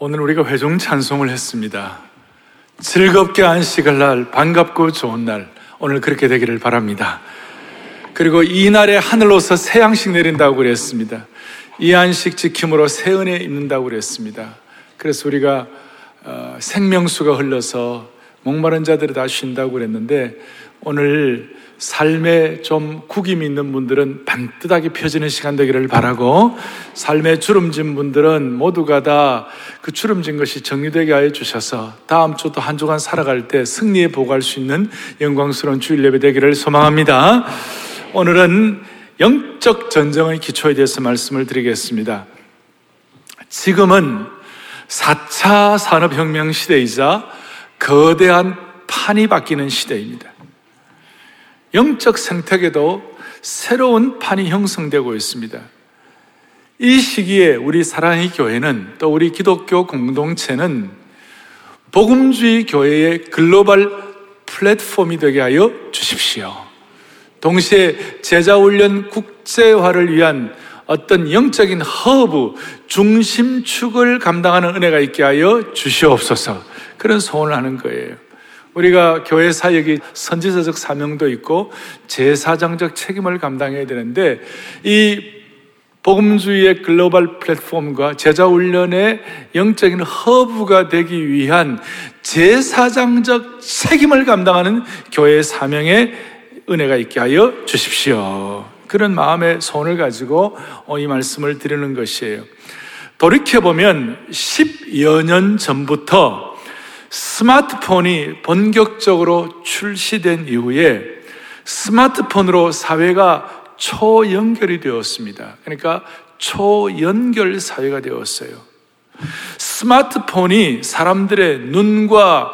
오늘 우리가 회중 찬송을 했습니다. 즐겁게 안식을 날, 반갑고 좋은 날, 오늘 그렇게 되기를 바랍니다. 그리고 이 날에 하늘로서 새 양식 내린다고 그랬습니다. 이 안식 지킴으로 새 은혜 입는다고 그랬습니다. 그래서 우리가 어, 생명수가 흘러서 목마른 자들이 다 쉰다고 그랬는데 오늘 삶에 좀 구김이 있는 분들은 반듯하게 펴지는 시간 되기를 바라고 삶에 주름진 분들은 모두가 다 그 주름진 것이 정리되게 하여 주셔서 다음 주도 한 주간 살아갈 때 승리에 보고할 수 있는 영광스러운 주일 예배 되기를 소망합니다. 오늘은 영적 전쟁의 기초에 대해서 말씀을 드리겠습니다. 지금은 4차 산업혁명 시대이자 거대한 판이 바뀌는 시대입니다. 영적 생태계도 새로운 판이 형성되고 있습니다. 이 시기에 우리 사랑의 교회는 또 우리 기독교 공동체는 복음주의 교회의 글로벌 플랫폼이 되게 하여 주십시오. 동시에 제자훈련 국제화를 위한 어떤 영적인 허브, 중심축을 감당하는 은혜가 있게 하여 주시옵소서. 그런 소원을 하는 거예요. 우리가 교회 사역이 선지서적 사명도 있고 제사장적 책임을 감당해야 되는데 이 복음주의의 글로벌 플랫폼과 제자훈련의 영적인 허브가 되기 위한 제사장적 책임을 감당하는 교회의 사명에 은혜가 있게 하여 주십시오. 그런 마음의 손을 가지고 이 말씀을 드리는 것이에요. 돌이켜보면 10여 년 전부터 스마트폰이 본격적으로 출시된 이후에 스마트폰으로 사회가 초연결이 되었습니다. 그러니까 초연결 사회가 되었어요. 스마트폰이 사람들의 눈과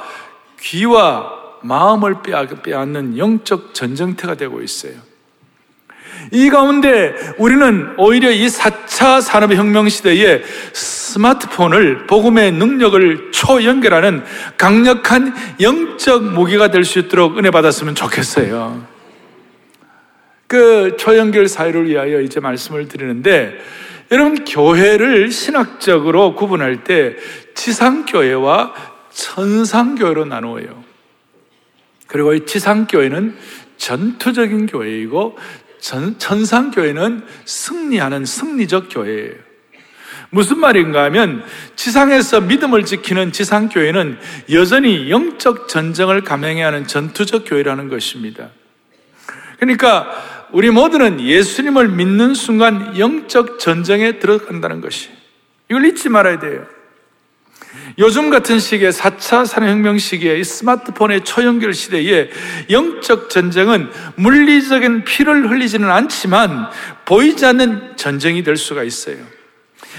귀와 마음을 빼앗는 영적 전쟁터가 되고 있어요. 이 가운데 우리는 오히려 이 4차 산업혁명 시대에 스마트폰을 복음의 능력을 초연결하는 강력한 영적 무기가 될 수 있도록 은혜 받았으면 좋겠어요. 그 초연결 사회를 위하여 이제 말씀을 드리는데 여러분 교회를 신학적으로 구분할 때 지상교회와 천상교회로 나누어요. 그리고 이 지상교회는 전투적인 교회이고 천상교회는 승리하는 승리적 교회예요. 무슨 말인가 하면 지상에서 믿음을 지키는 지상교회는 여전히 영적 전쟁을 감행해야 하는 전투적 교회라는 것입니다. 그러니까 우리 모두는 예수님을 믿는 순간 영적 전쟁에 들어간다는 것이 이걸 잊지 말아야 돼요. 요즘 같은 시기에 4차 산업혁명 시기에 이 스마트폰의 초연결 시대에 영적 전쟁은 물리적인 피를 흘리지는 않지만 보이지 않는 전쟁이 될 수가 있어요.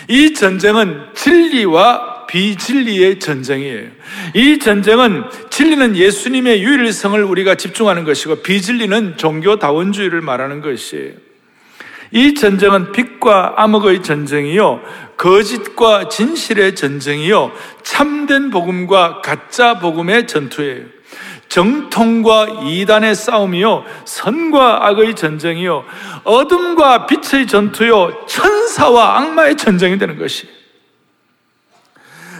이 전쟁은 진리와 비진리의 전쟁이에요. 이 전쟁은 진리는 예수님의 유일성을 우리가 집중하는 것이고 비진리는 종교다원주의를 말하는 것이에요. 이 전쟁은 빛과 암흑의 전쟁이요, 거짓과 진실의 전쟁이요, 참된 복음과 가짜 복음의 전투예요. 정통과 이단의 싸움이요, 선과 악의 전쟁이요, 어둠과 빛의 전투요, 천사와 악마의 전쟁이 되는 것이.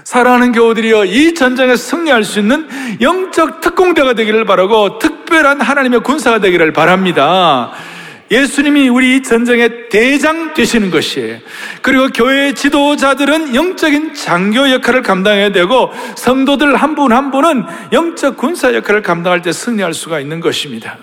사랑하는 교우들이여 이 전쟁에 승리할 수 있는 영적 특공대가 되기를 바라고 특별한 하나님의 군사가 되기를 바랍니다. 예수님이 우리 전쟁의 대장 되시는 것이에요. 그리고 교회 지도자들은 영적인 장교 역할을 감당해야 되고 성도들 한 분한 한 분은 영적 군사 역할을 감당할 때 승리할 수가 있는 것입니다.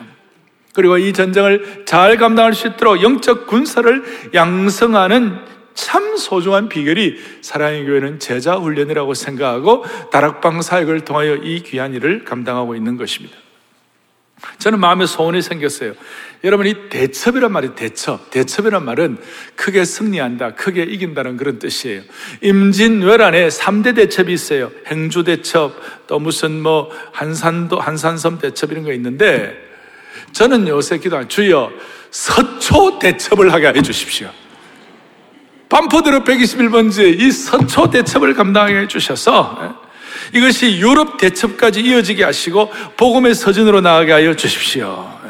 그리고 이 전쟁을 잘 감당할 수 있도록 영적 군사를 양성하는 참 소중한 비결이 사랑의 교회는 제자 훈련이라고 생각하고 다락방 사역을 통하여 이 귀한 일을 감당하고 있는 것입니다. 저는 마음에 소원이 생겼어요. 여러분, 이 대첩이란 말이 대첩. 대첩이란 말은 크게 승리한다, 크게 이긴다는 그런 뜻이에요. 임진왜란에 3대 대첩이 있어요. 행주 대첩, 또 무슨 뭐 한산도, 한산섬 대첩 이런 거 있는데 저는 요새 기도한 주여 서초 대첩을 하게 해 주십시오. 반포대로 121번지 이 서초 대첩을 감당해 하 주셔서 예, 이것이 유럽 대첩까지 이어지게 하시고 복음의 서진으로 나가게 하여 주십시오.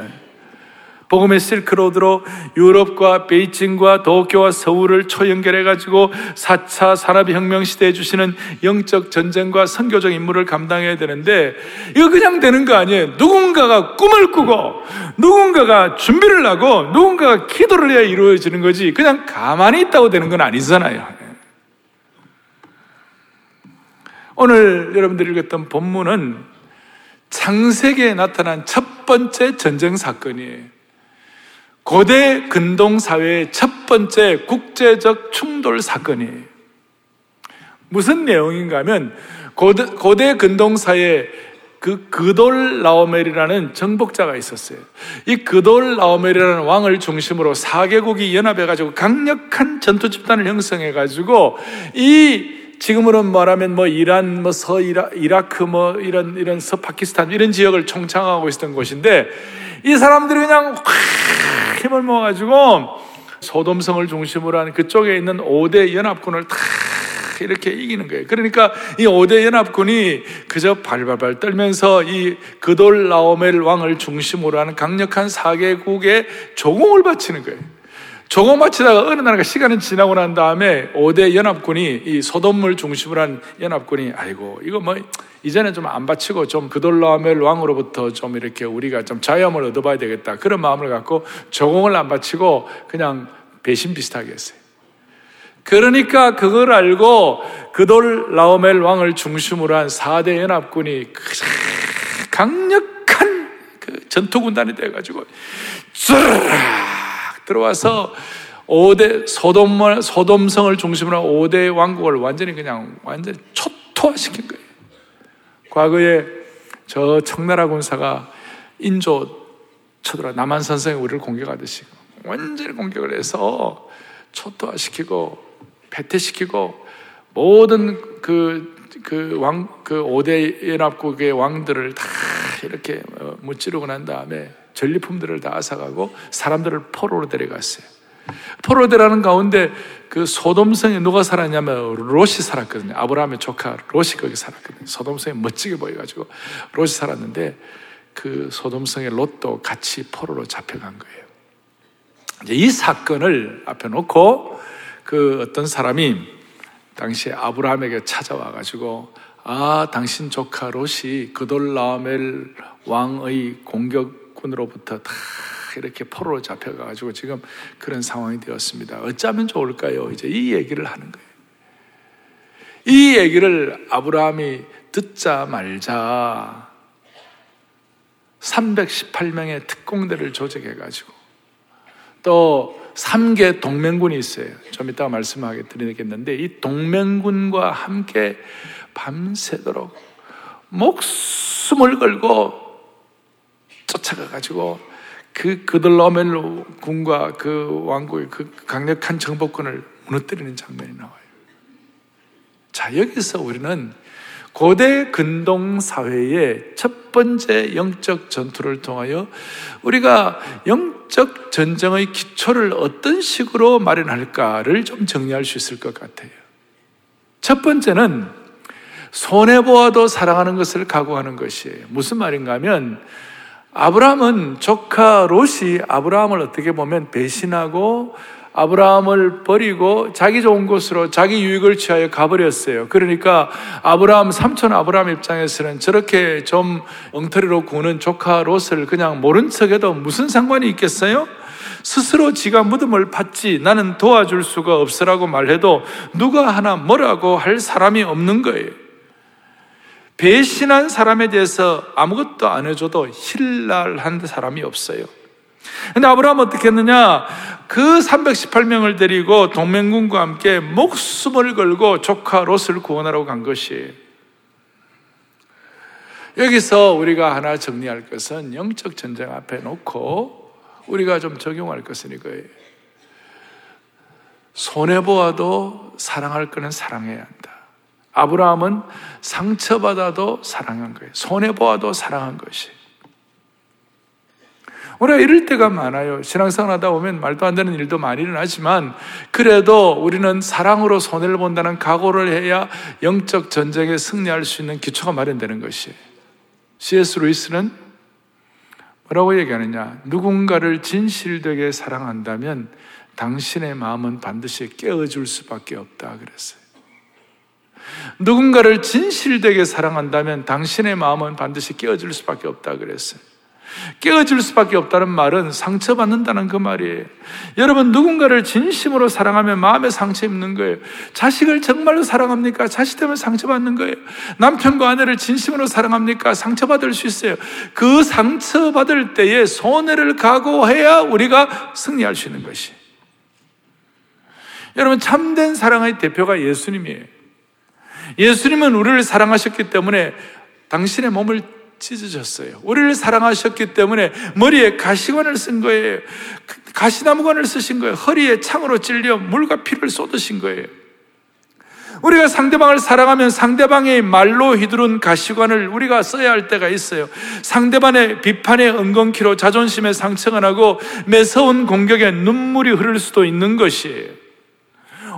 복음의 실크로드로 유럽과 베이징과 도쿄와 서울을 초연결해 가지고 4차 산업혁명 시대에 주시는 영적 전쟁과 선교적 임무를 감당해야 되는데 이거 그냥 되는 거 아니에요. 누군가가 꿈을 꾸고 누군가가 준비를 하고 누군가가 기도를 해야 이루어지는 거지 그냥 가만히 있다고 되는 건 아니잖아요. 오늘 여러분들이 읽었던 본문은 창세기에 나타난 첫 번째 전쟁 사건이에요. 고대 근동 사회의 첫 번째 국제적 충돌 사건이에요. 무슨 내용인가 하면 고대, 고대 근동 사회에 그 그돌 라오멜이라는 정복자가 있었어요. 이 그돌 라오멜이라는 왕을 중심으로 4개국이 연합해가지고 강력한 전투 집단을 형성해가지고 이 지금으로는 말하면 뭐 이란, 뭐 서이라, 이라크, 뭐 이런 이런 서파키스탄 이런 지역을 총창하고 있었던 곳인데 이 사람들이 그냥 확 힘을 모아가지고 소돔성을 중심으로 한 그쪽에 있는 5대 연합군을 다 이렇게 이기는 거예요. 그러니까 이 5대 연합군이 그저 발발발 떨면서 이 그돌 라오멜 왕을 중심으로 하는 강력한 4개국에 조공을 바치는 거예요. 조공 바치다가 어느 날가 시간이 지나고 난 다음에 5대 연합군이 이 소돔을 중심으로 한 연합군이 아이고 이거 뭐 이제는 좀 안 바치고 좀 그돌라멜 왕으로부터 좀 이렇게 우리가 좀 자유함을 얻어봐야 되겠다. 그런 마음을 갖고 조공을 안 바치고 그냥 배신 비슷하게 했어요. 그러니까 그걸 알고 그돌 라오멜 왕을 중심으로 한 4대 연합군이 강력한 그 전투군단이 돼가지고 쫙 들어와서 5대 소돔, 소돔성을 중심으로 한 5대 왕국을 완전히 그냥 완전히 초토화시킨 거예요. 과거에 저 청나라 군사가 인조 쳐들어 남한 선생이 우리를 공격하듯이 완전히 공격을 해서 초토화시키고 패퇴시키고 모든 그, 그 왕, 그 5대 연합국의 왕들을 다 이렇게 어, 무찌르고 난 다음에 전리품들을 다 앗아가고 사람들을 포로로 데려갔어요. 포로로 데려가는 가운데 그 소돔성에 누가 살았냐면 롯이 살았거든요. 아브라함의 조카 롯이 거기 살았거든요. 소돔성에 멋지게 보여가지고 롯이 살았는데 그 소돔성의 롯도 같이 포로로 잡혀간 거예요. 이제 이 사건을 앞에 놓고 그 어떤 사람이 당시에 아브라함에게 찾아와 가지고 아 당신 조카 롯이 그돌라멜 왕의 공격 군으로부터 다 이렇게 포로로 잡혀가 가지고 지금 그런 상황이 되었습니다. 어쩌면 좋을까요? 이제 이 얘기를 하는 거예요. 이 얘기를 아브라함이 듣자 말자 318명의 특공대를 조직해 가지고 또 3개 동맹군이 있어요. 좀 이따가 말씀하게 드리겠는데 이 동맹군과 함께 밤새도록 목숨을 걸고 쫓아가 가지고 그 그들라멜로 군과 그 왕국의 그 강력한 정복권을 무너뜨리는 장면이 나와요. 자, 여기서 우리는 고대 근동 사회의 첫 번째 영적 전투를 통하여 우리가 영적 전쟁의 기초를 어떤 식으로 마련할까를 좀 정리할 수 있을 것 같아요. 첫 번째는 손해보아도 사랑하는 것을 각오하는 것이에요. 무슨 말인가 하면 아브라함은 조카 롯이 아브라함을 어떻게 보면 배신하고 아브라함을 버리고 자기 좋은 곳으로 자기 유익을 취하여 가버렸어요. 그러니까 아브라함, 삼촌 아브라함 입장에서는 저렇게 좀 엉터리로 구는 조카 롯을 그냥 모른 척해도 무슨 상관이 있겠어요? 스스로 지가 무덤을 팠지 나는 도와줄 수가 없으라고 말해도 누가 하나 뭐라고 할 사람이 없는 거예요. 배신한 사람에 대해서 아무것도 안 해줘도 힐날한 사람이 없어요. 근데 아브라함 어떻게 했느냐? 그 318명을 데리고 동맹군과 함께 목숨을 걸고 조카 롯을 구원하러 간 것이 여기서 우리가 하나 정리할 것은 영적 전쟁 앞에 놓고 우리가 좀 적용할 것은 이거예요. 손해보아도 사랑할 거는 사랑해야 한다. 아브라함은 상처받아도 사랑한 거예요. 손해보아도 사랑한 것이. 우리가 이럴 때가 많아요. 신앙생활 하다 보면 말도 안 되는 일도 많이 일어나지만 그래도 우리는 사랑으로 손해를 본다는 각오를 해야 영적 전쟁에 승리할 수 있는 기초가 마련되는 것이에요. C.S. 루이스는 뭐라고 얘기하느냐? 누군가를 진실되게 사랑한다면 당신의 마음은 반드시 깨어줄 수밖에 없다. 그랬어요. 누군가를 진실되게 사랑한다면 당신의 마음은 반드시 깨어질 수밖에 없다. 그랬어요. 깨어질 수밖에 없다는 말은 상처받는다는 그 말이에요. 여러분, 누군가를 진심으로 사랑하면 마음에 상처 입는 거예요. 자식을 정말로 사랑합니까? 자식 때문에 상처받는 거예요. 남편과 아내를 진심으로 사랑합니까? 상처받을 수 있어요. 그 상처받을 때에 손해를 각오해야 우리가 승리할 수 있는 것이. 여러분, 참된 사랑의 대표가 예수님이에요. 예수님은 우리를 사랑하셨기 때문에 당신의 몸을 찢으셨어요. 우리를 사랑하셨기 때문에 머리에 가시관을 쓴 거예요. 가시나무관을 쓰신 거예요. 허리에 창으로 찔려 물과 피를 쏟으신 거예요. 우리가 상대방을 사랑하면 상대방의 말로 휘두른 가시관을 우리가 써야 할 때가 있어요. 상대방의 비판에 은건키로 자존심에 상처가 나고 매서운 공격에 눈물이 흐를 수도 있는 것이에요.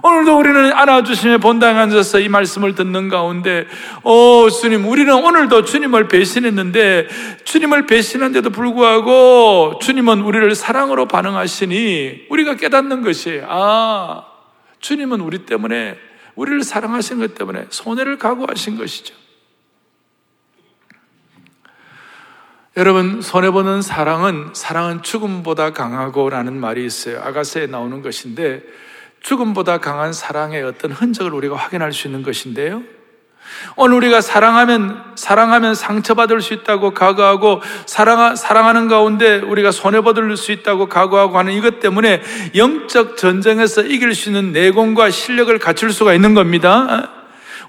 오늘도 우리는 안아주심에 본당에 앉아서 이 말씀을 듣는 가운데, 오, 주님, 우리는 오늘도 주님을 배신했는데, 주님을 배신한데도 불구하고, 주님은 우리를 사랑으로 반응하시니, 우리가 깨닫는 것이, 아, 주님은 우리 때문에, 우리를 사랑하신 것 때문에 손해를 각오하신 것이죠. 여러분, 손해보는 사랑은, 사랑은 죽음보다 강하고 라는 말이 있어요. 아가서에 나오는 것인데, 죽음보다 강한 사랑의 어떤 흔적을 우리가 확인할 수 있는 것인데요. 오늘 우리가 사랑하면, 사랑하면 상처받을 수 있다고 각오하고, 사랑, 사랑하는 가운데 우리가 손해 받을 수 있다고 각오하고 하는 이것 때문에 영적 전쟁에서 이길 수 있는 내공과 실력을 갖출 수가 있는 겁니다.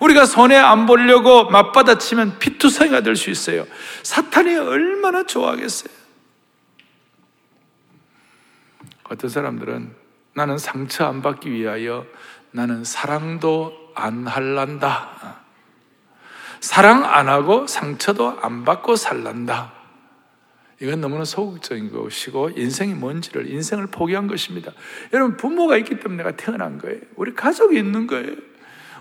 우리가 손해 안 보려고 맞받아치면 피투성이가 될 수 있어요. 사탄이 얼마나 좋아하겠어요. 어떤 사람들은 나는 상처 안 받기 위하여 나는 사랑도 안 할란다. 사랑 안 하고 상처도 안 받고 살란다. 이건 너무나 소극적인 것이고 인생이 뭔지를 인생을 포기한 것입니다. 여러분 부모가 있기 때문에 내가 태어난 거예요. 우리 가족이 있는 거예요.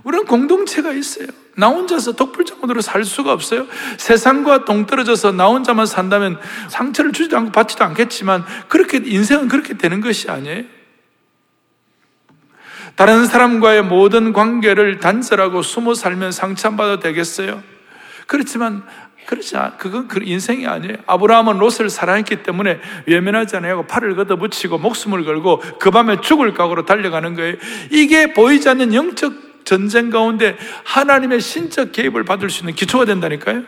우리는 공동체가 있어요. 나 혼자서 독불장군으로 살 수가 없어요. 세상과 동떨어져서 나 혼자만 산다면 상처를 주지도 않고 받지도 않겠지만 그렇게 인생은 그렇게 되는 것이 아니에요. 다른 사람과의 모든 관계를 단절하고 숨어 살면 상처받아도 되겠어요? 그렇지만 그렇지 않, 그건 그 인생이 아니에요. 아브라함은 롯을 사랑했기 때문에 외면하지 않아요. 팔을 걷어붙이고 목숨을 걸고 그 밤에 죽을 각오로 달려가는 거예요. 이게 보이지 않는 영적 전쟁 가운데 하나님의 신적 개입을 받을 수 있는 기초가 된다니까요.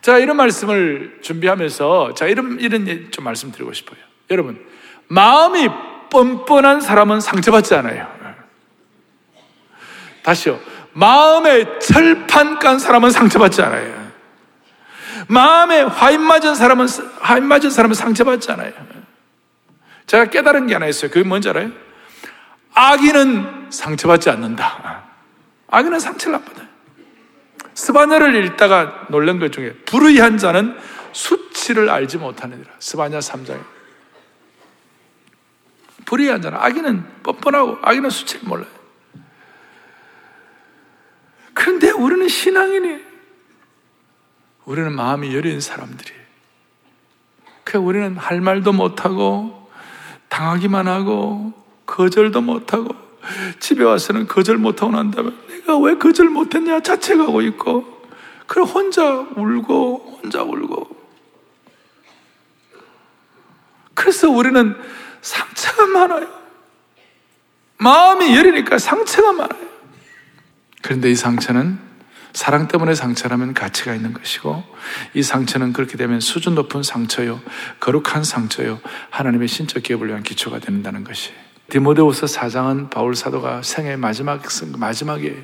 자, 이런 말씀을 준비하면서 자, 이런, 이런 좀 말씀드리고 싶어요. 여러분, 마음이 뻔뻔한 사람은 상처받지 않아요. 다시요. 마음에 철판 깐 사람은 상처받지 않아요. 마음에 화인 맞은 사람은, 화인 맞은 사람은 상처받지 않아요. 제가 깨달은 게 하나 있어요. 그게 뭔지 알아요? 아기는 상처받지 않는다. 아기는 상처를 안 받아요. 스바냐를 읽다가 놀란 것 중에 불의한 자는 수치를 알지 못하느니라. 스바냐 3장에. 자는 아기는 뻔뻔하고 아기는 수치를 몰라요. 그런데 우리는 신앙인이 우리는 마음이 여린 사람들이. 그 우리는 할 말도 못하고 당하기만 하고 거절도 못하고 집에 와서는 거절 못하고 난 다음에 내가 왜 거절 못했냐 자책하고 있고 그럼 혼자 울고 혼자 울고. 그래서 우리는 상처가 많아요. 마음이 열리니까 상처가 많아요. 그런데 이 상처는 사랑 때문에 상처라면 가치가 있는 것이고 이 상처는 그렇게 되면 수준 높은 상처요 거룩한 상처요 하나님의 신적 기업을 위한 기초가 된다는 것이 디모데후서 4장은 바울 사도가 생애 마지막 마지막이에요.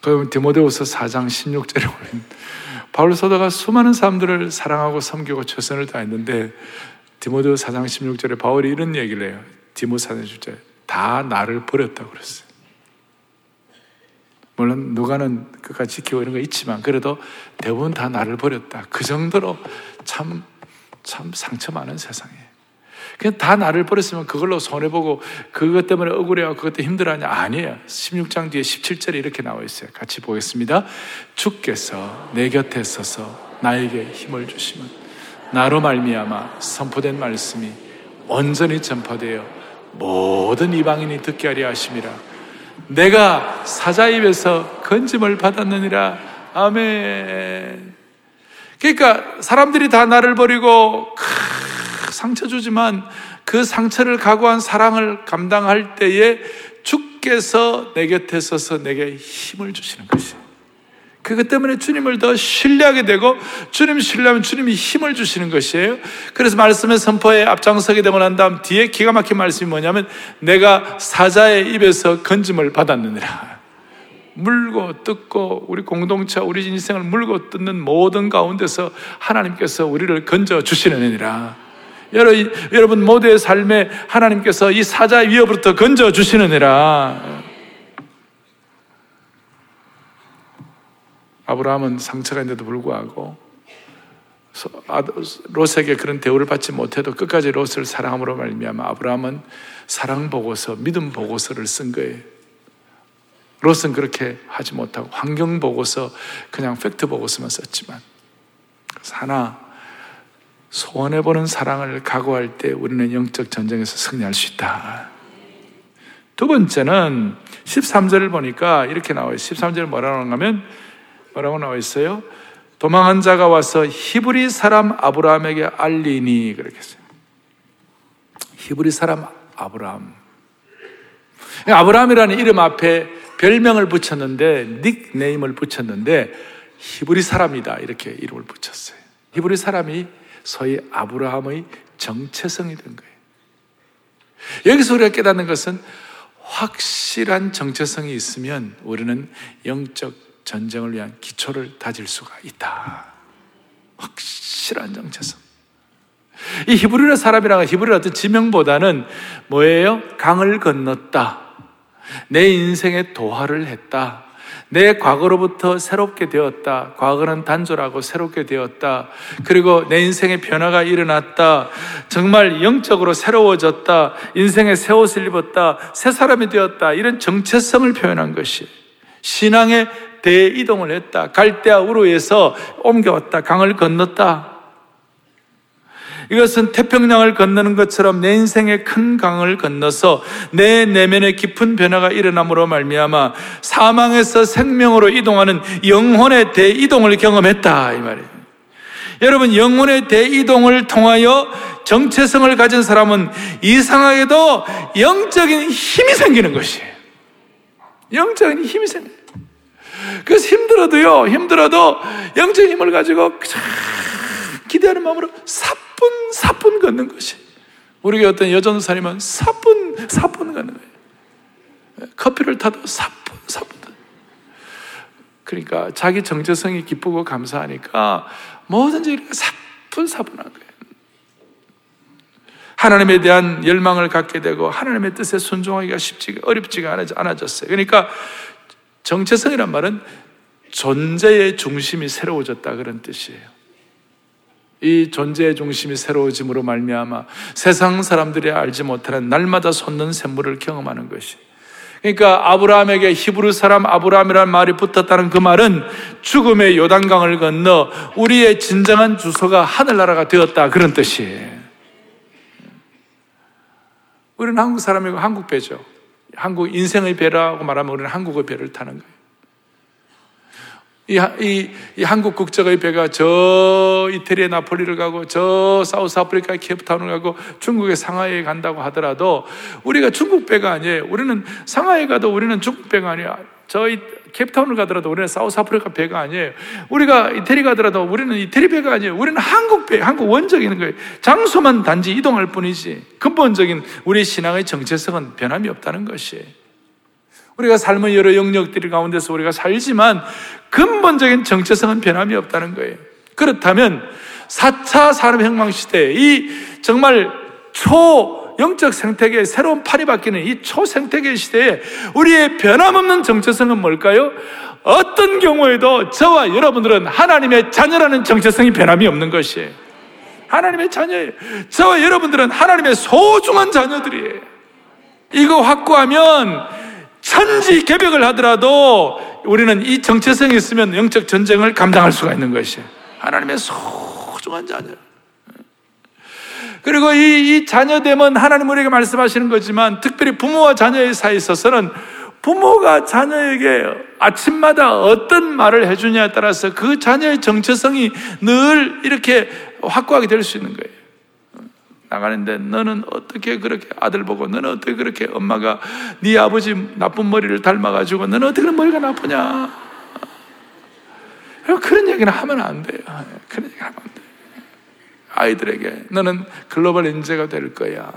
그 디모데후서 4장 16절에 보면 바울 사도가 수많은 사람들을 사랑하고 섬기고 최선을 다했는데 디모데 4장 16절에 바울이 이런 얘기를 해요. 디모 4장 16절에 다 나를 버렸다고 그랬어요. 물론 누가는 끝까지 지키고 이런 거 있지만 그래도 대부분 다 나를 버렸다. 그 정도로 참, 참 상처 많은 세상이에요. 그냥 다 나를 버렸으면 그걸로 손해보고 그것 때문에 억울해하고 그것 때문에 힘들어하냐? 아니에요. 16장 뒤에 17절에 이렇게 나와 있어요. 같이 보겠습니다. 주께서 내 곁에 서서 나에게 힘을 주시면 나로 말미암아 선포된 말씀이 온전히 전파되어 모든 이방인이 듣게 하려 하심이라. 내가 사자 입에서 건짐을 받았느니라. 아멘. 그러니까 사람들이 다 나를 버리고 크, 상처 주지만 그 상처를 각오한 사랑을 감당할 때에 주께서 내 곁에 서서 내게 힘을 주시는 것이에요. 그것 때문에 주님을 더 신뢰하게 되고 주님 신뢰하면 주님이 힘을 주시는 것이에요. 그래서 말씀의 선포에 앞장서게 되고 난 다음 뒤에 기가 막힌 말씀이 뭐냐면 내가 사자의 입에서 건짐을 받았느니라. 물고 뜯고 우리 공동체 우리 인생을 물고 뜯는 모든 가운데서 하나님께서 우리를 건져 주시느니라. 여러분 모두의 삶에 하나님께서 이 사자의 위협으로부터 건져 주시느니라. 아브라함은 상처가 있는데도 불구하고 롯에게 그런 대우를 받지 못해도 끝까지 롯을 사랑함으로 말미암아 아브라함은 사랑 보고서 믿음 보고서를 쓴 거예요. 롯은 그렇게 하지 못하고 환경 보고서 그냥 팩트 보고서만 썼지만 하나 소원해 보는 사랑을 각오할 때 우리는 영적 전쟁에서 승리할 수 있다. 두 번째는 13절을 보니까 이렇게 나와요. 13절 뭐라고 하냐면 뭐라고 나와 있어요? 도망한 자가 와서 히브리 사람 아브라함에게 알리니 그렇게 했어요. 히브리 사람 아브라함. 아브라함이라는 이름 앞에 별명을 붙였는데 닉네임을 붙였는데 히브리 사람이다 이렇게 이름을 붙였어요. 히브리 사람이 소위 아브라함의 정체성이 된 거예요. 여기서 우리가 깨닫는 것은 확실한 정체성이 있으면 우리는 영적 전쟁을 위한 기초를 다질 수가 있다. 확실한 정체성. 이 히브리어 사람이라는 히브리어 어떤 지명보다는 뭐예요? 강을 건넜다. 내 인생에 도화를 했다. 내 과거로부터 새롭게 되었다. 과거는 단절하고 새롭게 되었다. 그리고 내 인생에 변화가 일어났다. 정말 영적으로 새로워졌다. 인생에 새 옷을 입었다. 새 사람이 되었다. 이런 정체성을 표현한 것이 신앙의 대이동을 했다. 갈대아 우로에서 옮겨왔다. 강을 건넜다. 이것은 태평양을 건너는 것처럼 내 인생의 큰 강을 건너서 내 내면의 깊은 변화가 일어남으로 말미암아 사망에서 생명으로 이동하는 영혼의 대이동을 경험했다 이 말이에요. 여러분 영혼의 대이동을 통하여 정체성을 가진 사람은 이상하게도 영적인 힘이 생기는 것이에요. 영적인 힘이 생겨요. 그래서 힘들어도요, 힘들어도 영적인 힘을 가지고 기대하는 마음으로 사뿐, 사뿐 걷는 것이. 우리가 어떤 여전사님은 사뿐, 사뿐 걷는 거예요. 커피를 타도 사뿐, 사뿐. 그러니까 자기 정체성이 기쁘고 감사하니까 뭐든지 사뿐, 사뿐한 거예요. 하나님에 대한 열망을 갖게 되고 하나님의 뜻에 순종하기가 쉽지가 어렵지가 않아졌어요. 그러니까 정체성이란 말은 존재의 중심이 새로워졌다 그런 뜻이에요. 이 존재의 중심이 새로워짐으로 말미암아 세상 사람들이 알지 못하는 날마다 솟는 샘물을 경험하는 것이. 그러니까 아브라함에게 히브리 사람 아브라함이라는 말이 붙었다는 그 말은 죽음의 요단강을 건너 우리의 진정한 주소가 하늘나라가 되었다 그런 뜻이에요. 우리는 한국 사람이고 한국 배죠. 한국 인생의 배라고 말하면 우리는 한국의 배를 타는 거예요. 이, 이, 이 한국 국적의 배가 저 이태리의 나폴리를 가고 저 사우스 아프리카의 케이프타운을 가고 중국의 상하이에 간다고 하더라도 우리가 중국 배가 아니에요. 우리는 상하이에 가도 우리는 중국 배가 아니야. 저 캡타운을 가더라도 우리는 사우스 아프리카 배가 아니에요. 우리가 이태리 가더라도 우리는 이태리 배가 아니에요. 우리는 한국 배, 한국 원적인 거예요. 장소만 단지 이동할 뿐이지 근본적인 우리 신앙의 정체성은 변함이 없다는 것이에요. 우리가 삶의 여러 영역들 가운데서 우리가 살지만 근본적인 정체성은 변함이 없다는 거예요. 그렇다면 4차 산업혁명 시대에 이 정말 초 영적 생태계 새로운 팔이 바뀌는 이 초생태계 시대에 우리의 변함없는 정체성은 뭘까요? 어떤 경우에도 저와 여러분들은 하나님의 자녀라는 정체성이 변함이 없는 것이에요. 하나님의 자녀예요. 저와 여러분들은 하나님의 소중한 자녀들이에요. 이거 확고하면 천지 개벽을 하더라도 우리는 이 정체성이 있으면 영적 전쟁을 감당할 수가 있는 것이에요. 하나님의 소중한 자녀. 그리고 이, 이 자녀됨은 하나님 우리에게 말씀하시는 거지만 특별히 부모와 자녀의 사이에 있어서는 부모가 자녀에게 아침마다 어떤 말을 해주냐에 따라서 그 자녀의 정체성이 늘 이렇게 확고하게 될 수 있는 거예요. 나가는데 너는 어떻게 그렇게 아들 보고 너는 어떻게 그렇게 엄마가 네 아버지 나쁜 머리를 닮아가지고 너는 어떻게 머리가 나쁘냐? 그런 얘기는 하면 안 돼요. 그런 얘기 하면 안 돼요 아이들에게 너는 글로벌 인재가 될 거야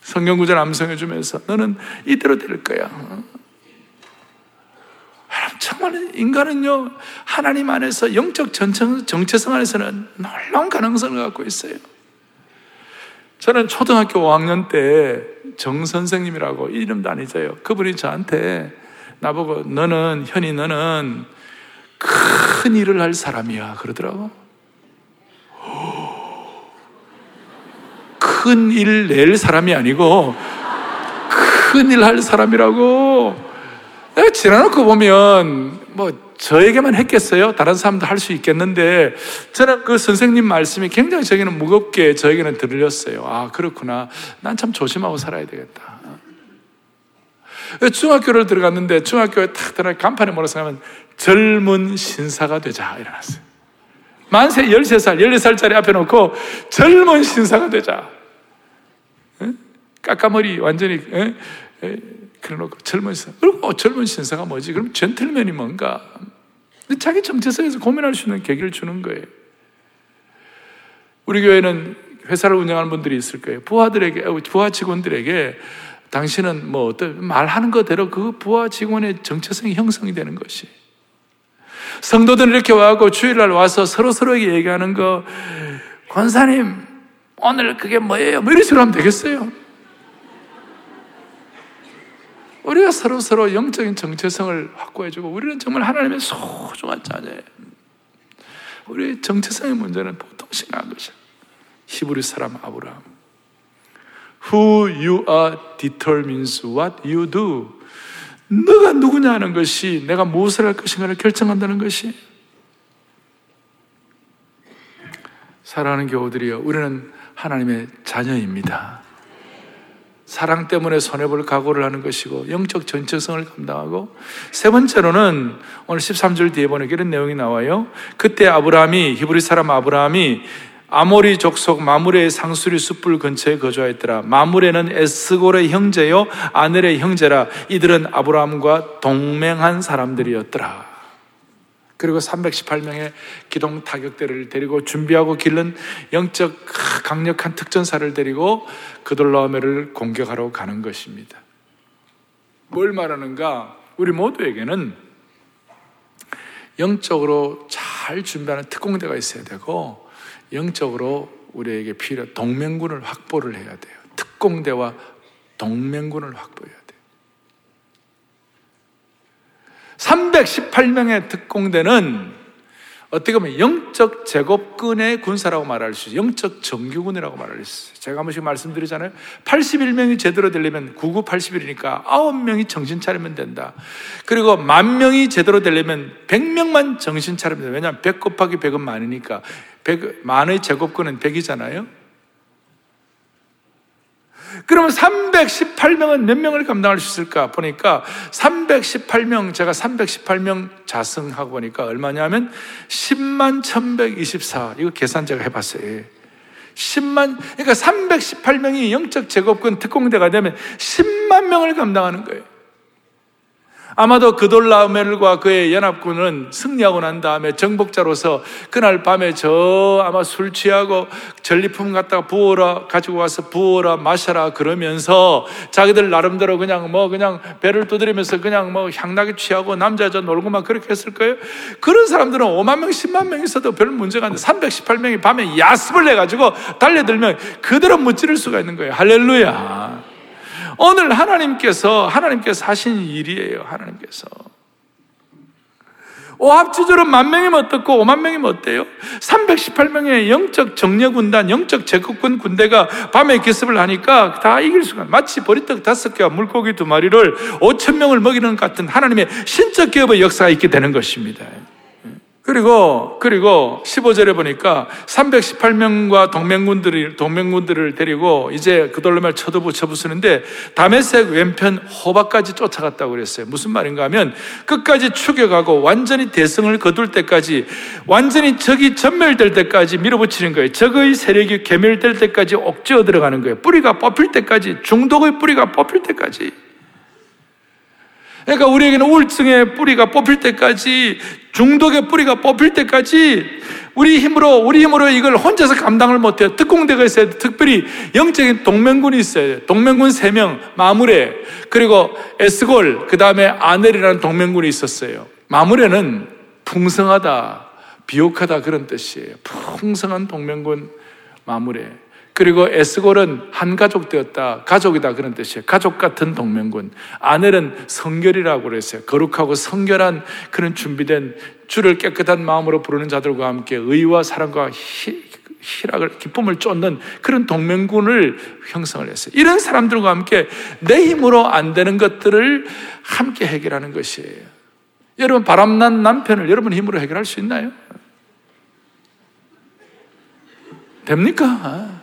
성경 구절 암송해 주면서 너는 이대로 될 거야. 정말 인간은요, 하나님 안에서 영적 정체성 안에서는 놀라운 가능성을 갖고 있어요. 저는 초등학교 5학년 때 정 선생님이라고 이름도 안 잊어요. 그분이 저한테 나보고 너는, 현이 너는 큰 일을 할 사람이야. 그러더라고. 큰 일 낼 사람이 아니고 큰 일 할 사람이라고 내가 지나놓고 보면 뭐 저에게만 했겠어요? 다른 사람도 할 수 있겠는데 저는 그 선생님 말씀이 굉장히 저에게는 무겁게 저에게는 들렸어요. 아 그렇구나. 난 참 조심하고 살아야 되겠다. 중학교를 들어갔는데 중학교에 탁 들어가 간판에 뭐라 써냐면 젊은 신사가 되자 이래놨어요. 만세 13살, 14살짜리 앞에 놓고 젊은 신사가 되자. 까까머리 완전히 에? 에? 그래놓고 젊은 신사 그리고 어, 젊은 신사가 뭐지? 그럼 젠틀맨이 뭔가? 자기 정체성에서 고민할 수 있는 계기를 주는 거예요. 우리 교회는 회사를 운영하는 분들이 있을 거예요. 부하들에게, 어, 부하 직원들에게 당신은 뭐 어떤 말하는 거대로 그 부하 직원의 정체성이 형성이 되는 것이. 성도들은 이렇게 와고 주일날 와서 서로 서로에게 얘기하는 거, 권사님, 오늘 그게 뭐예요? 뭐 이런 식으로 하면 되겠어요? 우리가 서로 서로 영적인 정체성을 확보해주고 우리는 정말 하나님의 소중한 자녀예요. 우리의 정체성의 문제는 보통 심각한 것이야. 히브리 사람 아브라함. Who you are determines what you do. 너가 누구냐 하는 것이 내가 무엇을 할 것인가를 결정한다는 것이 사랑하는 교우들이여 우리는 하나님의 자녀입니다. 사랑 때문에 손해볼 각오를 하는 것이고 영적 전체성을 감당하고 세 번째로는 오늘 13절 뒤에 보니까 이런 내용이 나와요. 그때 아브라함이 히브리 사람 아브라함이 아모리 족속 마무레의 상수리 숯불 근처에 거주하였더라. 마무레는 에스골의 형제요 아넬의 형제라. 이들은 아브라함과 동맹한 사람들이었더라. 그리고 318명의 기동 타격대를 데리고 준비하고 길른 영적 강력한 특전사를 데리고 그돌라오메를 공격하러 가는 것입니다. 뭘 말하는가? 우리 모두에게는 영적으로 잘 준비하는 특공대가 있어야 되고 영적으로 우리에게 필요 동맹군을 확보를 해야 돼요. 특공대와 동맹군을 확보해야 돼요. 318명의 특공대는 어떻게 보면 영적 제곱군의 군사라고 말할 수 있어요. 영적 정규군이라고 말할 수 있어요. 제가 한 번씩 말씀드리잖아요. 81명이 제대로 되려면 99, 81이니까 9명이 정신 차리면 된다. 그리고 만 명이 제대로 되려면 100명만 정신 차리면 된다. 왜냐하면 100 곱하기 100은 만이니까 100, 만의 제곱군은 100이잖아요. 그러면 318명은 몇 명을 감당할 수 있을까 보니까 318명, 제가 318명 자승하고 보니까 얼마냐면 10만 1124. 이거 계산 제가 해봤어요. 10만, 그러니까 318명이 영적 제곱권 특공대가 되면 10만 명을 감당하는 거예요. 아마도 그돌라멜과 그의 연합군은 승리하고 난 다음에 정복자로서 그날 밤에 저 아마 술 취하고 전리품 갖다가 부어라 가지고 와서 부어라 마셔라 그러면서 자기들 나름대로 그냥 뭐 그냥 배를 두드리면서 그냥 뭐 향나게 취하고 남자 여자 놀고만 그렇게 했을 거예요. 그런 사람들은 5만 명, 10만 명 있어도 별 문제가 안 돼. 318명이 밤에 야습을 해 가지고 달려들면 그대로 무찌를 수가 있는 거예요. 할렐루야. 오늘 하나님께서 하나님께서 하신 일이에요. 하나님께서. 오합지졸은 만 명이면 어떻고 5만 명이면 어때요? 318명의 영적 정예군단, 영적 제국군 군대가 밤에 기습을 하니까 다 이길 수가 마치 보리떡 다섯 개와 물고기 두 마리를 5천 명을 먹이는 것 같은 하나님의 신적 기업의 역사가 있게 되는 것입니다. 그리고, 그리고 15절에 보니까 318명과 동맹군들이, 동맹군들을 데리고 이제 그돌로말 쳐도 쳐부수는데 다메섹 왼편 호박까지 쫓아갔다고 그랬어요. 무슨 말인가 하면 끝까지 추격하고 완전히 대성을 거둘 때까지 완전히 적이 전멸될 때까지 밀어붙이는 거예요. 적의 세력이 개멸될 때까지 옥죄어 들어가는 거예요. 뿌리가 뽑힐 때까지, 중독의 뿌리가 뽑힐 때까지. 그러니까 우리에게는 우울증의 뿌리가 뽑힐 때까지 중독의 뿌리가 뽑힐 때까지 우리 힘으로 우리 힘으로 이걸 혼자서 감당을 못해요. 특공대가 있어야 돼. 특별히 영적인 동맹군이 있어야 돼. 동맹군 3명, 마무레, 그리고 에스골, 그 다음에 아넬이라는 동맹군이 있었어요. 마무레는 풍성하다, 비옥하다 그런 뜻이에요. 풍성한 동맹군 마무레. 그리고 에스골은 한 가족 되었다. 가족이다. 그런 뜻이에요. 가족 같은 동맹군. 아넬은 성결이라고 그랬어요. 거룩하고 성결한 그런 준비된 주를 깨끗한 마음으로 부르는 자들과 함께 의와 사랑과 희, 희락을, 기쁨을 쫓는 그런 동맹군을 형성을 했어요. 이런 사람들과 함께 내 힘으로 안 되는 것들을 함께 해결하는 것이에요. 여러분, 바람난 남편을 여러분 힘으로 해결할 수 있나요? 됩니까?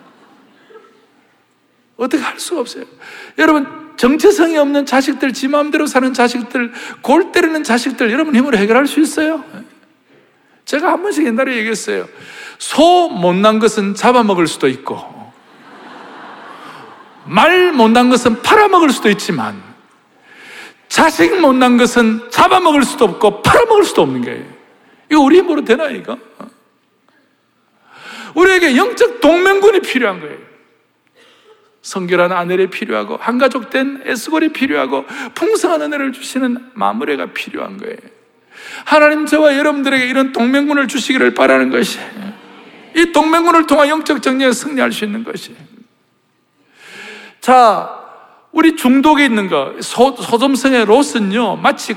어떻게 할 수가 없어요. 여러분, 정체성이 없는 자식들, 지 마음대로 사는 자식들, 골 때리는 자식들, 여러분 힘으로 해결할 수 있어요? 제가 한 번씩 옛날에 얘기했어요. 소 못난 것은 잡아먹을 수도 있고, 말 못난 것은 팔아먹을 수도 있지만, 자식 못난 것은 잡아먹을 수도 없고, 팔아먹을 수도 없는 거예요. 이거 우리 힘으로 되나, 이거? 우리에게 영적 동맹군이 필요한 거예요. 성결한 아내를 필요하고 한 가족 된 에스골이 필요하고 풍성한 은혜를 주시는 마무리가 필요한 거예요. 하나님 저와 여러분들에게 이런 동맹군을 주시기를 바라는 것이 이 동맹군을 통한 영적 정리에 승리할 수 있는 것이 자 우리 중독에 있는 거 소, 소점성의 롯은요 마치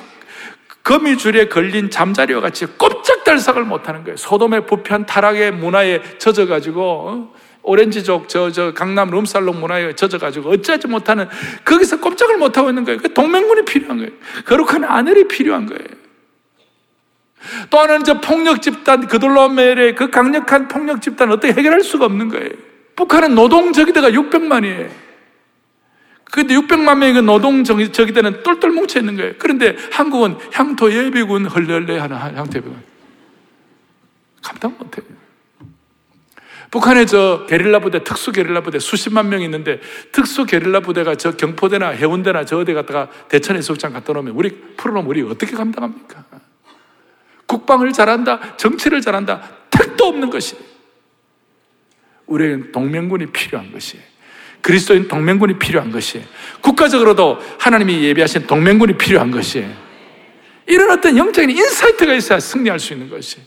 거미줄에 걸린 잠자리와 같이 꼼짝달싹을 못하는 거예요. 소돔의 부패한 타락의 문화에 젖어가지고 어? 오렌지족 저, 저 강남 룸살롱 문화에 젖어가지고 어찌하지 못하는 거기서 꼼짝을 못하고 있는 거예요. 그 동맹군이 필요한 거예요. 거룩한 아들이 필요한 거예요. 또 하나는 저 폭력 집단, 그돌로멜의 그 강력한 폭력 집단 어떻게 해결할 수가 없는 거예요. 북한은 노동 적이대가 600만이에요. 근데 600만 명의 그 노동 적이대는 똘똘 뭉쳐 있는 거예요. 그런데 한국은 향토 예비군 헐레헐레 하는 향토 예비군. 감당 못해요. 북한에 저 게릴라 부대, 특수 게릴라 부대 수십만 명 있는데 특수 게릴라 부대가 저 경포대나 해운대나 저 어디 갔다가 대천 해수욕장 갖다 놓으면 우리 풀어놓으면 우리 어떻게 감당합니까? 국방을 잘한다, 정치를 잘한다, 택도 없는 것이. 우리는 동맹군이 필요한 것이. 그리스도인 동맹군이 필요한 것이. 국가적으로도 하나님이 예비하신 동맹군이 필요한 것이. 이런 어떤 영적인 insight가 있어야 승리할 수 있는 것이.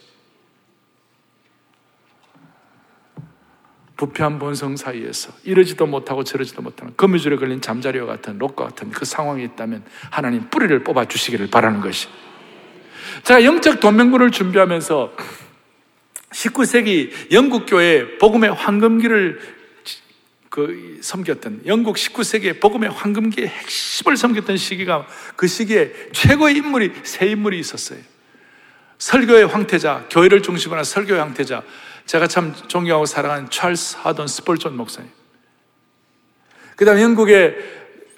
부패한 본성 사이에서 이러지도 못하고 저러지도 못하는 거미줄에 걸린 잠자리와 같은 롯과 같은 그 상황이 있다면 하나님 뿌리를 뽑아 주시기를 바라는 것이. 제가 영적 동맹군을 준비하면서 19세기 영국 교회 복음의 황금기를 그 섬겼던 영국 19세기의 복음의 황금기의 핵심을 섬겼던 시기가 그 시기에 최고의 인물이 세 인물이 있었어요. 설교의 황태자, 교회를 중심으로 한 설교의 황태자, 제가 참 존경하고 사랑하는 찰스 해돈 스펄전 목사님. 그 다음 영국의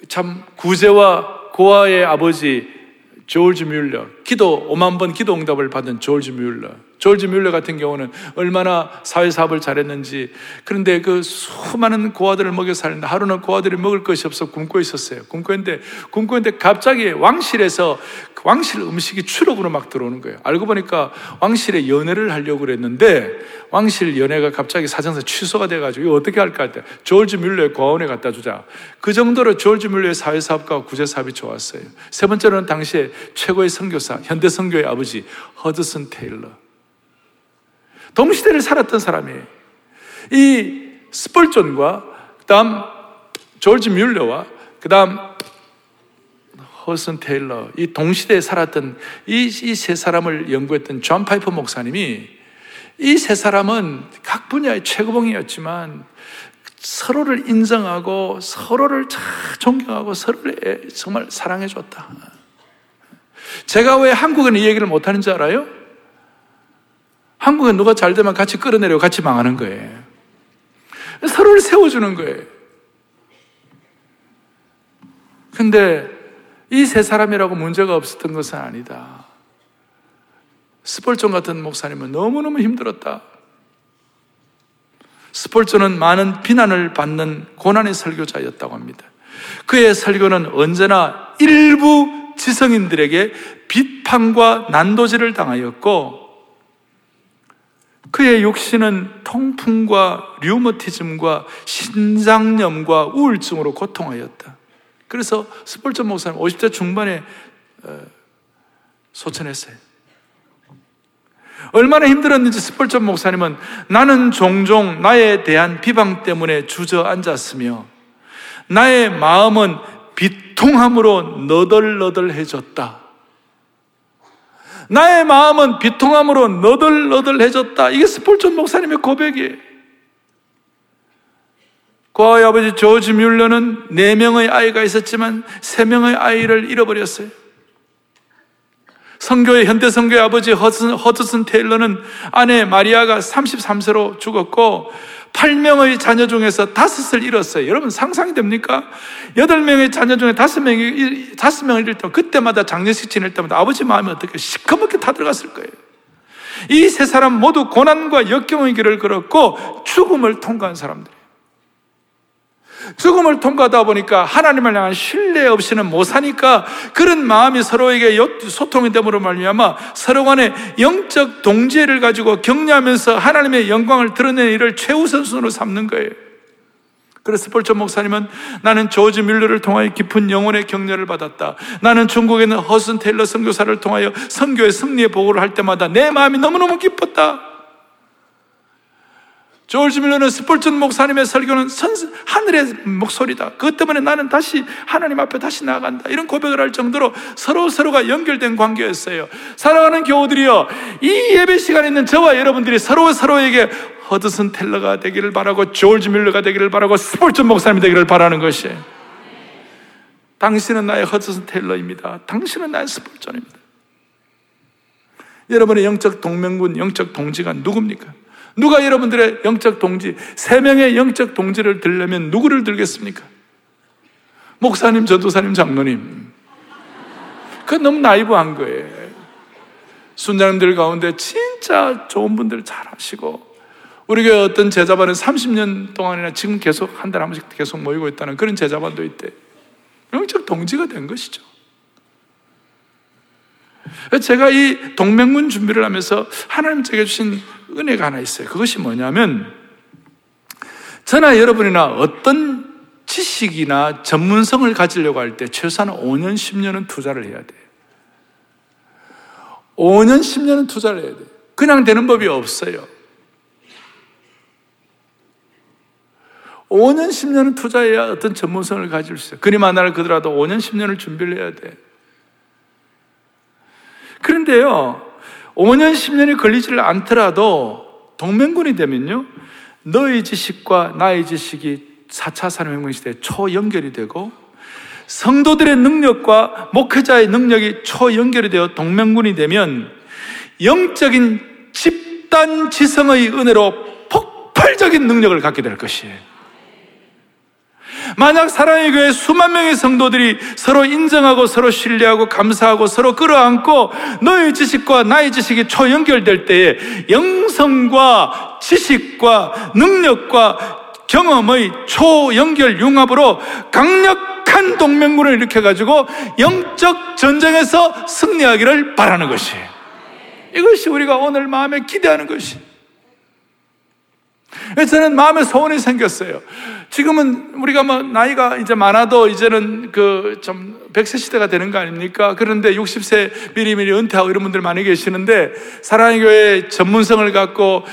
참 구제와 고아의 아버지 조지 뮬러, 기도 5만 번 기도 응답을 받은 조지 뮬러. 조지 뮬러 같은 경우는 얼마나 사회사업을 잘했는지 그런데 그 수많은 고아들을 먹여 살리는데 하루는 고아들이 먹을 것이 없어 굶고 있었어요. 굶고 있는데 굶고 있는데 갑자기 왕실에서 그 왕실 음식이 추록으로 막 들어오는 거예요. 알고 보니까 왕실에 연애를 하려고 그랬는데 왕실 연애가 갑자기 사정상 취소가 돼가지고 이거 어떻게 할까 했대. 조지 뮬러의 고아원에 갖다 주자. 그 정도로 조지 뮬러의 사회사업과 구제사업이 좋았어요. 세 번째로는 당시에 최고의 선교사, 현대 선교의 아버지 허드슨 테일러. 동시대를 살았던 사람이에요. 이 스펄존과 그다음 조지 뮬러와 그다음 허드슨 테일러 이 동시대에 살았던 이 세 사람을 연구했던 존 파이퍼 목사님이 이 세 사람은 각 분야의 최고봉이었지만 서로를 인정하고 서로를 잘 존경하고 서로를 정말 사랑해 줬다. 제가 왜 한국은 이 얘기를 못 하는 줄 알아요? 한국에 누가 잘 되면 같이 끌어내려 같이 망하는 거예요. 서로를 세워주는 거예요. 근데 이 세 사람이라고 문제가 없었던 것은 아니다. 스폴존 같은 목사님은 너무너무 힘들었다. 스폴존은 많은 비난을 받는 고난의 설교자였다고 합니다. 그의 설교는 언제나 일부 지성인들에게 비판과 난도질을 당하였고 그의 육신은 통풍과 류머티즘과 신장염과 우울증으로 고통하였다. 그래서 스폴전 목사님 50대 중반에 어, 소천했어요. 얼마나 힘들었는지 스폴전 목사님은 나는 종종 나에 대한 비방 때문에 주저앉았으며 나의 마음은 비통함으로 너덜너덜해졌다. 나의 마음은 비통함으로 너덜너덜해졌다. 이게 스폴전 목사님의 고백이에요. 고아의 아버지 조지 뮬러는 네 명의 아이가 있었지만 세 명의 아이를 잃어버렸어요. 성교의 현대 성교의 아버지 허드슨, 허드슨 테일러는 아내 마리아가 33세로 죽었고 8명의 자녀 중에서 다섯을 잃었어요. 여러분 상상이 됩니까? 8명의 자녀 중에 5명이, 5명을 잃을 때 그때마다 장례식 지낼 때마다 아버지 마음이 어떻게 시커멓게 타들어갔을 거예요. 이 세 사람 모두 고난과 역경의 길을 걸었고 죽음을 통과한 사람들. 죽음을 통과하다 보니까 하나님을 향한 신뢰 없이는 못 사니까 그런 마음이 서로에게 소통이 됨으로 말미암아 서로 간에 영적 동지를 가지고 격려하면서 하나님의 영광을 드러내는 일을 최우선순으로 삼는 거예요. 그래서 폴처 목사님은 나는 조지 뮬러를 통하여 깊은 영혼의 격려를 받았다. 나는 중국에 있는 허슨 테일러 선교사를 통하여 선교의 승리의 보고를 할 때마다 내 마음이 너무너무 기뻤다. 조지 밀러는 스폴전 목사님의 설교는 선, 하늘의 목소리다. 그것 때문에 나는 다시 하나님 앞에 다시 나아간다. 이런 고백을 할 정도로 서로 서로가 연결된 관계였어요. 사랑하는 교우들이여, 이 예배 시간에 있는 저와 여러분들이 서로 서로에게 허드슨 텔러가 되기를 바라고 조지 밀러가 되기를 바라고 스폴전 목사님이 되기를 바라는 것이에요. 당신은 나의 허드슨 텔러입니다. 당신은 나의 스폴전입니다. 여러분의 영적 동맹군, 영적 동지가 누굽니까? 누가 여러분들의 영적 동지, 세 명의 영적 동지를 들려면 누구를 들겠습니까? 목사님, 전도사님, 장로님. 그건 너무 나이브한 거예요. 순장님들 가운데 진짜 좋은 분들 잘 하시고, 우리 교회 어떤 제자반은 30년 동안이나 지금 계속 한 달에 한 번씩 계속 모이고 있다는 그런 제자반도 있대. 영적 동지가 된 것이죠. 제가 이 동맹문 준비를 하면서 하나님 제게 주신 은혜가 하나 있어요. 그것이 뭐냐면 저나 여러분이나 어떤 지식이나 전문성을 가지려고 할 때 최소한 5년, 10년은 투자를 해야 돼. 5년, 10년은 투자를 해야 돼. 그냥 되는 법이 없어요. 5년, 10년은 투자해야 어떤 전문성을 가질 수 있어요. 그림 하나를 그더라도 5년, 10년을 준비를 해야 돼. 그런데요, 5년, 10년이 걸리지를 않더라도 동맹군이 되면요, 너의 지식과 나의 지식이 4차 산업혁명 시대에 초연결이 되고, 성도들의 능력과 목회자의 능력이 초연결이 되어 동맹군이 되면, 영적인 집단 지성의 은혜로 폭발적인 능력을 갖게 될 것이에요. 만약 사랑의 교회 수만 명의 성도들이 서로 인정하고 서로 신뢰하고 감사하고 서로 끌어안고 너의 지식과 나의 지식이 초연결될 때에 영성과 지식과 능력과 경험의 초연결 융합으로 강력한 동맹군을 일으켜가지고 영적 전쟁에서 승리하기를 바라는 것이에요. 이것이 우리가 오늘 마음에 기대하는 것이. 저는 마음에 소원이 생겼어요. 지금은 우리가 뭐 나이가 이제 많아도 이제는 그 좀 100세 시대가 되는 거 아닙니까? 그런데 60세 미리미리 은퇴하고 이런 분들 많이 계시는데 사랑의 교회 전문성을 갖고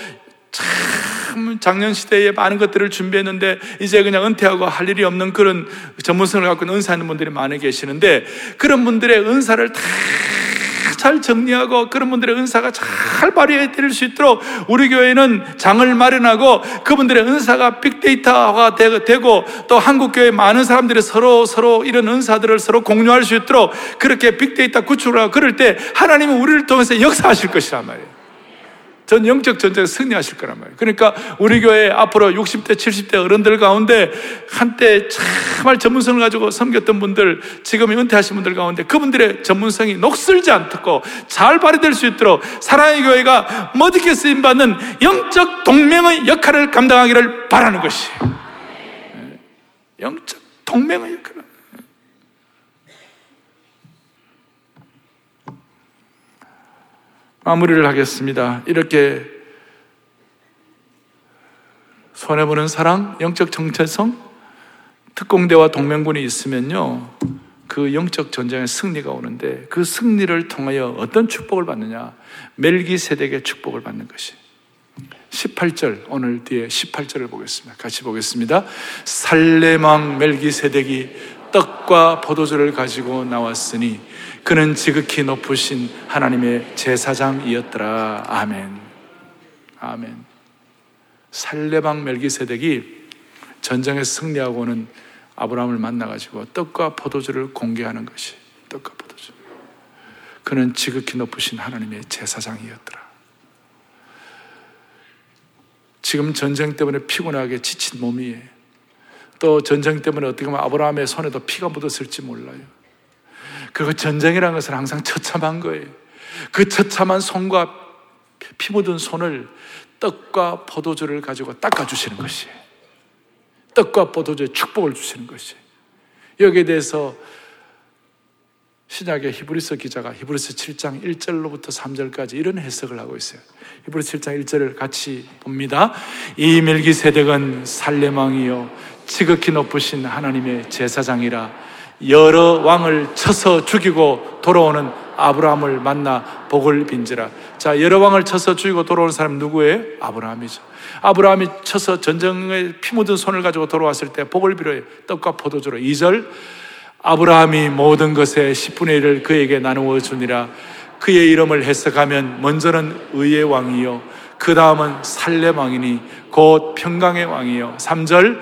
참 작년 시대에 많은 것들을 준비했는데 이제 그냥 은퇴하고 할 일이 없는 그런 전문성을 갖고 은사하는 분들이 많이 계시는데 그런 분들의 은사를 다 잘 정리하고 그런 분들의 은사가 잘 발휘해 드릴 수 있도록 우리 교회는 장을 마련하고 그분들의 은사가 빅데이터가 되고 또 한국 교회 많은 사람들이 서로 서로 이런 은사들을 서로 공유할 수 있도록 그렇게 빅데이터 구축을 하고 그럴 때 하나님은 우리를 통해서 역사하실 것이란 말이에요. 전 영적 전쟁에 승리하실 거란 말이에요. 그러니까 우리 교회 앞으로 60대, 70대 어른들 가운데 한때 정말 전문성을 가지고 섬겼던 분들, 지금 은퇴하신 분들 가운데 그분들의 전문성이 녹슬지 않고 잘 발휘될 수 있도록 사랑의 교회가 멋있게 쓰임받는 영적 동맹의 역할을 감당하기를 바라는 것이 영적 동맹의 역할을 마무리를 하겠습니다. 이렇게 손해보는 사랑, 영적 정체성, 특공대와 동맹군이 있으면요, 그 영적 전쟁의 승리가 오는데 그 승리를 통하여 어떤 축복을 받느냐? 멜기 세덱의 축복을 받는 것이. 18절, 오늘 뒤에 18절을 보겠습니다. 같이 보겠습니다. 살레망 멜기 세덱이 떡과 포도주를 가지고 나왔으니 그는 지극히 높으신 하나님의 제사장이었더라. 아멘. 아멘. 살레방 멜기세덱이 전쟁에 승리하고는 아브라함을 만나가지고 떡과 포도주를 공개하는 것이 떡과 포도주. 그는 지극히 높으신 하나님의 제사장이었더라. 지금 전쟁 때문에 피곤하게 지친 몸이 또 전쟁 때문에 어떻게 보면 아브라함의 손에도 피가 묻었을지 몰라요. 그리고 전쟁이라는 것은 항상 처참한 거예요. 그 처참한 손과 피 묻은 손을 떡과 포도주를 가지고 닦아주시는 것이 떡과 포도주의 축복을 주시는 것이 여기에 대해서 신약의 히브리서 기자가 히브리서 7장 1절로부터 3절까지 이런 해석을 하고 있어요. 히브리서 7장 1절을 같이 봅니다. 이 멜기세덱은 살레망이요 지극히 높으신 하나님의 제사장이라 여러 왕을 쳐서 죽이고 돌아오는 아브라함을 만나 복을 빈지라. 자, 여러 왕을 쳐서 죽이고 돌아오는 사람 누구예요? 아브라함이죠. 아브라함이 쳐서 전쟁에 피 묻은 손을 가지고 돌아왔을 때 복을 빌어요. 떡과 포도주로. 2절. 아브라함이 모든 것의 10분의 1을 그에게 나누어 주니라. 그의 이름을 해석하면 먼저는 의의 왕이요. 그 다음은 살렘 왕이니 곧 평강의 왕이요. 3절.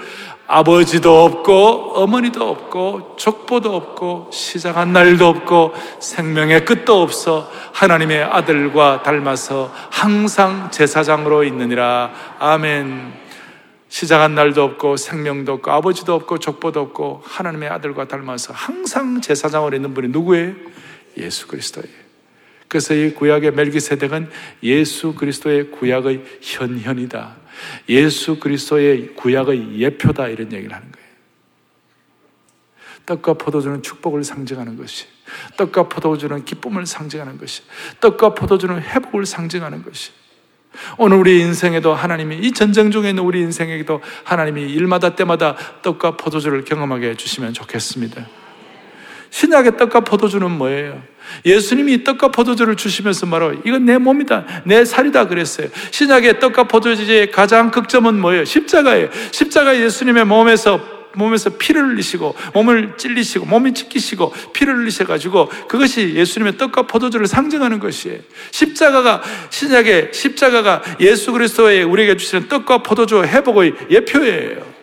아버지도 없고 어머니도 없고 족보도 없고 시작한 날도 없고 생명의 끝도 없어 하나님의 아들과 닮아서 항상 제사장으로 있느니라. 아멘. 시작한 날도 없고 생명도 없고 아버지도 없고 족보도 없고 하나님의 아들과 닮아서 항상 제사장으로 있는 분이 누구예요? 예수 그리스도예요. 그래서 이 구약의 멜기세덱은 예수 그리스도의 구약의 현현이다 예수 그리스도의 구약의 예표다 이런 얘기를 하는 거예요. 떡과 포도주는 축복을 상징하는 것이, 떡과 포도주는 기쁨을 상징하는 것이, 떡과 포도주는 회복을 상징하는 것이. 오늘 우리 인생에도 하나님이 이 전쟁 중에 있는 우리 인생에도 하나님이 일마다 때마다 떡과 포도주를 경험하게 해주시면 좋겠습니다. 신약의 떡과 포도주는 뭐예요? 예수님이 떡과 포도주를 주시면서 말하고 이건 내 몸이다. 내 살이다 그랬어요. 신약의 떡과 포도주의 가장 극점은 뭐예요? 십자가예요. 십자가 예수님의 몸에서 몸에서 피를 흘리시고 몸을 찔리시고 몸이 찢기시고 피를 흘리셔 가지고 그것이 예수님의 떡과 포도주를 상징하는 것이에요. 십자가가 신약의 십자가가 예수 그리스도의 우리에게 주시는 떡과 포도주 회복의 예표예요.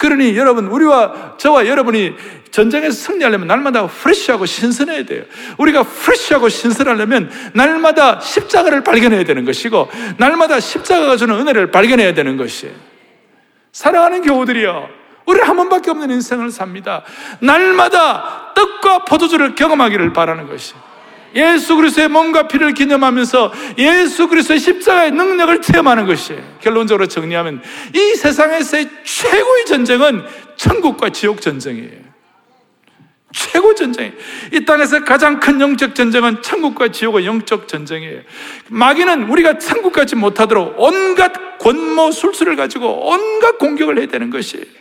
그러니 여러분, 우리와 저와 여러분이 전쟁에서 승리하려면 날마다 프레쉬하고 신선해야 돼요. 우리가 프레쉬하고 신선하려면 날마다 십자가를 발견해야 되는 것이고, 날마다 십자가가 주는 은혜를 발견해야 되는 것이에요. 사랑하는 교우들이요. 우리 한 번밖에 없는 인생을 삽니다. 날마다 떡과 포도주를 경험하기를 바라는 것이에요. 예수 그리스도의 몸과 피를 기념하면서 예수 그리스도의 십자가의 능력을 체험하는 것이에요. 결론적으로 정리하면 이 세상에서의 최고의 전쟁은 천국과 지옥 전쟁이에요. 최고 전쟁이. 이 땅에서 가장 큰 영적 전쟁은 천국과 지옥의 영적 전쟁이에요. 마귀는 우리가 천국 가지 못하도록 온갖 권모 술수를 가지고 온갖 공격을 해야 되는 것이에요.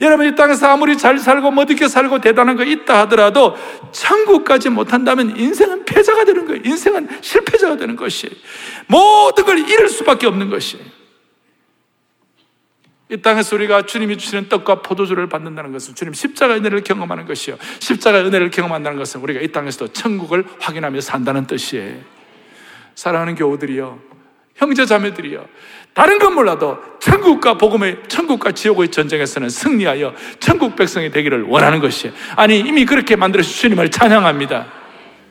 여러분 이 땅에서 아무리 잘 살고 멋있게 살고 대단한 거 있다 하더라도 천국까지 못한다면 인생은 패자가 되는 거예요. 인생은 실패자가 되는 것이에요. 모든 걸 잃을 수밖에 없는 것이에요. 이 땅에서 우리가 주님이 주시는 떡과 포도주를 받는다는 것은 주님 십자가 은혜를 경험하는 것이요. 십자가 은혜를 경험한다는 것은 우리가 이 땅에서도 천국을 확인하며 산다는 뜻이에요. 사랑하는 교우들이요. 형제 자매들이요. 다른 건 몰라도 천국과 복음의 천국과 지옥의 전쟁에서는 승리하여 천국 백성이 되기를 원하는 것이에요. 아니 이미 그렇게 만들어 주님을 찬양합니다.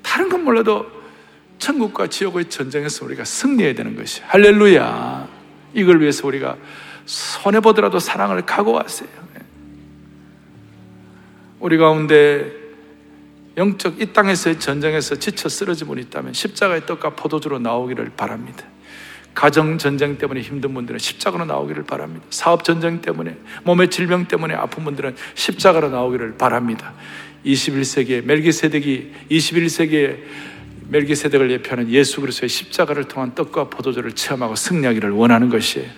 다른 건 몰라도 천국과 지옥의 전쟁에서 우리가 승리해야 되는 것이 할렐루야. 이걸 위해서 우리가 손해 보더라도 사랑을 각오하세요. 우리 가운데 영적 이 땅에서의 전쟁에서 지쳐 쓰러진 분이 있다면 십자가의 떡과 포도주로 나오기를 바랍니다. 가정 전쟁 때문에 힘든 분들은 십자가로 나오기를 바랍니다. 사업 전쟁 때문에 몸의 질병 때문에 아픈 분들은 십자가로 나오기를 바랍니다. 21세기에 멜기세덱이 21세기에 멜기세덱을 예표하는 예수 그리스도의 십자가를 통한 떡과 포도주를 체험하고 승리하기를 원하는 것이에요.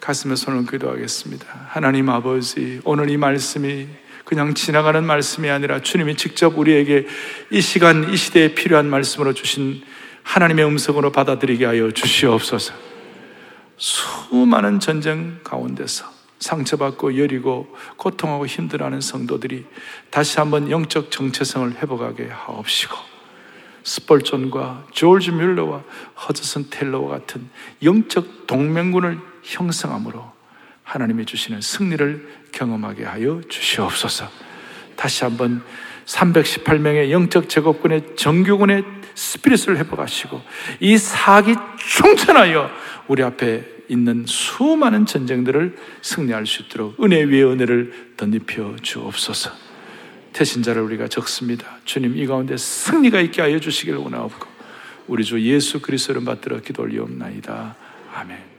가슴에 손을 기도하겠습니다. 하나님 아버지, 오늘 이 말씀이 그냥 지나가는 말씀이 아니라 주님이 직접 우리에게 이 시간, 이 시대에 필요한 말씀으로 주신 하나님의 음성으로 받아들이게 하여 주시옵소서. 수많은 전쟁 가운데서 상처받고 여리고 고통하고 힘들어하는 성도들이 다시 한번 영적 정체성을 회복하게 하옵시고 스펄존과 조지 뮬러와 허드슨 텔러와 같은 영적 동맹군을 형성함으로 하나님이 주시는 승리를 경험하게 하여 주시옵소서. 다시 한번 318명의 영적 제국군의 정규군의 스피릿을 회복하시고 이 사기 충천하여 우리 앞에 있는 수많은 전쟁들을 승리할 수 있도록 은혜 위에 은혜를 덧입혀 주옵소서. 태신자를 우리가 적습니다. 주님 이 가운데 승리가 있게 하여 주시기를 원하옵고 우리 주 예수 그리스도를 받들어 기도 올리옵나이다. 아멘.